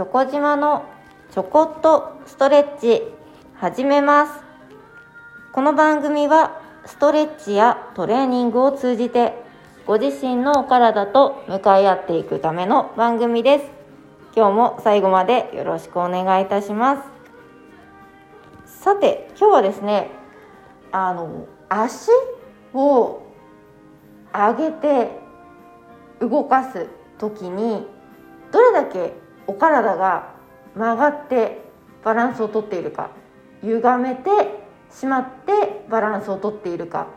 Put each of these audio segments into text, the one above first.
チョコ島のちょこっとストレッチ始めます。この番組はストレッチやトレーニングを通じてご自身のお体と向かい合っていくための番組です。今日も最後までよろしくお願いいたします。さて今日はですねあの足を上げて動かす時にどれだけお体が曲がってバランスをとっているか歪めてしまってバランスをとっているか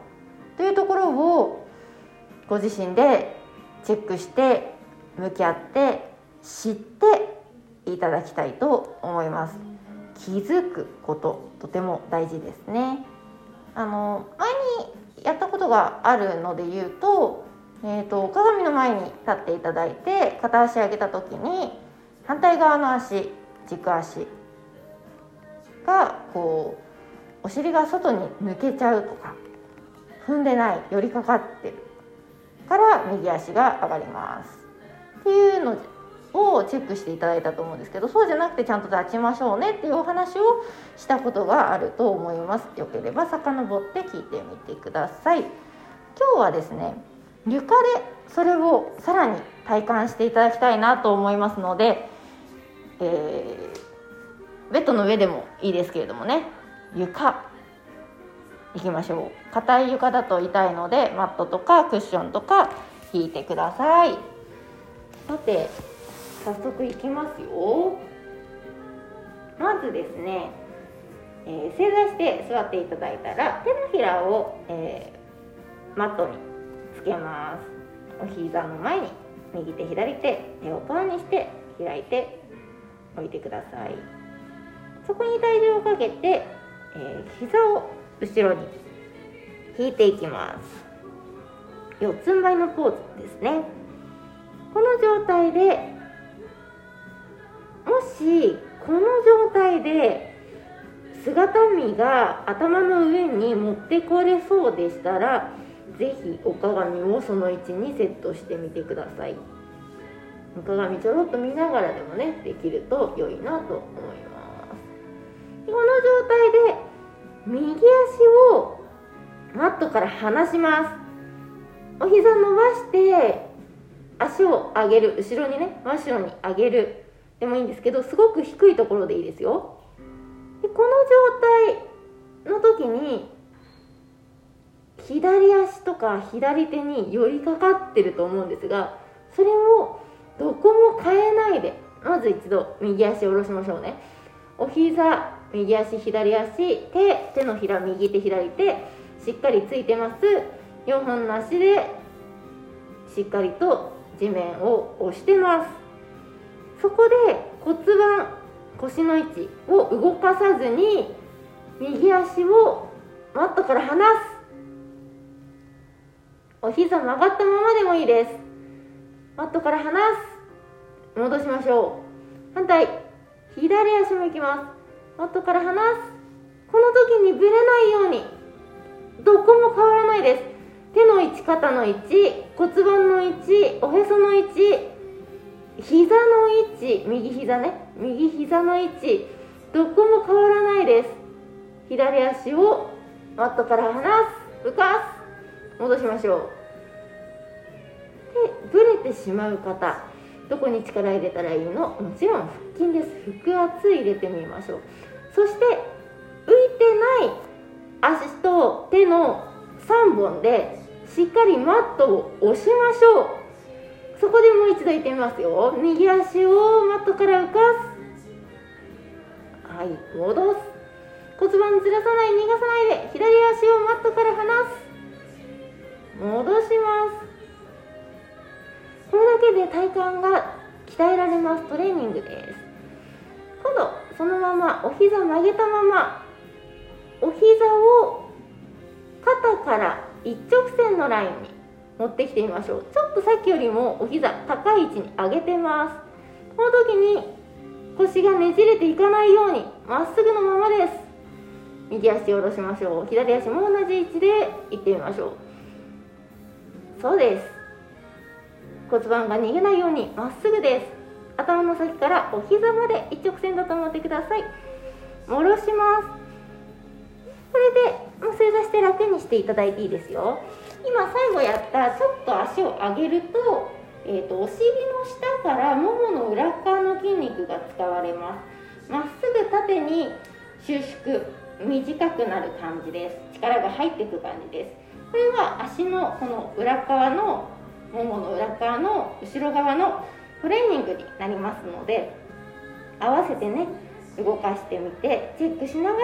というところをご自身でチェックして向き合って知っていただきたいと思います。気づくこととても大事ですね。あの前にやったことがあるので言うと,、えーと、鏡の前に立っていただいて片足上げた時に反対側の足軸足がこうお尻が外に抜けちゃうとか踏んでない寄りかかってるから右足が上がります。っていうのをチェックしていただいたと思うんですけどそうじゃなくてちゃんと立ちましょうねっていうお話をしたことがあると思います。よければ遡って聞いてみてください。今日はですね床でそれをさらに体感していただきたいなと思いますので、えー、ベッドの上でもいいですけれどもね。床。いきましょう。硬い床だと痛いのでマットとかクッションとか引いてください。さて早速いきますよ。まずですね、えー、正座して座っていただいたら手のひらを、えー、マットにつけます。お膝の前に右手左手手をパーにして開いて置いてください。そこに体重をかけて、えー、膝を後ろに引いていきます。四つん這いのポーズですね。この状態でもしこの状態で姿見が頭の上に持ってこれそうでしたら是非お鏡をその位置にセットしてみてください。鏡ちょろっと見ながらでもねできると良いなと思いますこの状態で右足をマットから離しますお膝伸ばして足を上げる後ろにね真後ろに上げるでもいいんですけどすごく低いところでいいですよでこの状態の時に左足とか左手に寄りかかってると思うんですがそれをどこも変えないでまず一度右足を下ろしましょうね。お膝右足左足手手のひら右手左手しっかりついてます。4本の足でしっかりと地面を押してます。そこで骨盤腰の位置を動かさずに右足をマットから離す。お膝曲がったままでもいいです。マットから離す。戻しましょう。反対。左足もいきます。マットから離す。この時にぶれないように。どこも変わらないです。手の位置肩の位置骨盤の位置おへその位置膝の位置右膝ね。右膝の位置どこも変わらないです。左足をマットから離す。浮かす。戻しましょう。てしまう方どこに力入れたらいいの？もちろん腹筋です。腹圧入れてみましょう。そして浮いてない足と手の3本でしっかりマットを押しましょう。そこでもう一度言ってみますよ。右足をマットから浮かす。はい戻す。骨盤ずらさない逃がさない。体幹が鍛えられます。トレーニングです。今度そのままお膝曲げたままお膝を肩から一直線のラインに持ってきてみましょう。ちょっとさっきよりもお膝高い位置に上げてます。この時に腰がねじれていかないようにまっすぐのままです。右足下ろしましょう。左足も同じ位置でいってみましょう。そうです。骨盤が逃げないようにまっすぐです。頭の先からお膝まで一直線だと思ってください。下ろします。これで正座して楽にしていただいていいですよ。今最後やったちょっと足を上げると,、えーと、お尻の下からももの裏側の筋肉が使われます。まっすぐ縦に収縮短くなる感じです。力が入っていく感じです。これは足のこの裏側のももの裏側の後ろ側のトレーニングになりますので合わせてね動かしてみてチェックしながら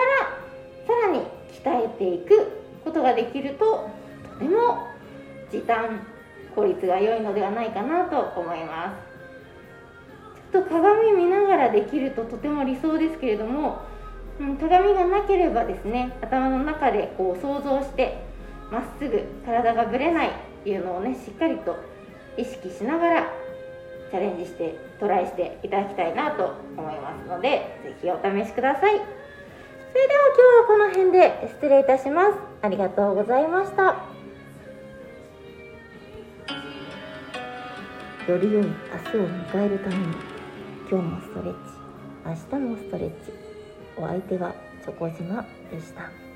さらに鍛えていくことができるととても時短効率が良いのではないかなと思います。ちょっと鏡見ながらできるととても理想ですけれども、うん、鏡がなければですね頭の中でこう想像してまっすぐ体がぶれないいうのをねしっかりと意識しながらチャレンジしてトライしていただきたいなと思いますので是非お試しください。それでは今日はこの辺で失礼いたします。ありがとうございました。より良い明日を迎えるために今日もストレッチ明日もストレッチ。お相手はチョコ島でした。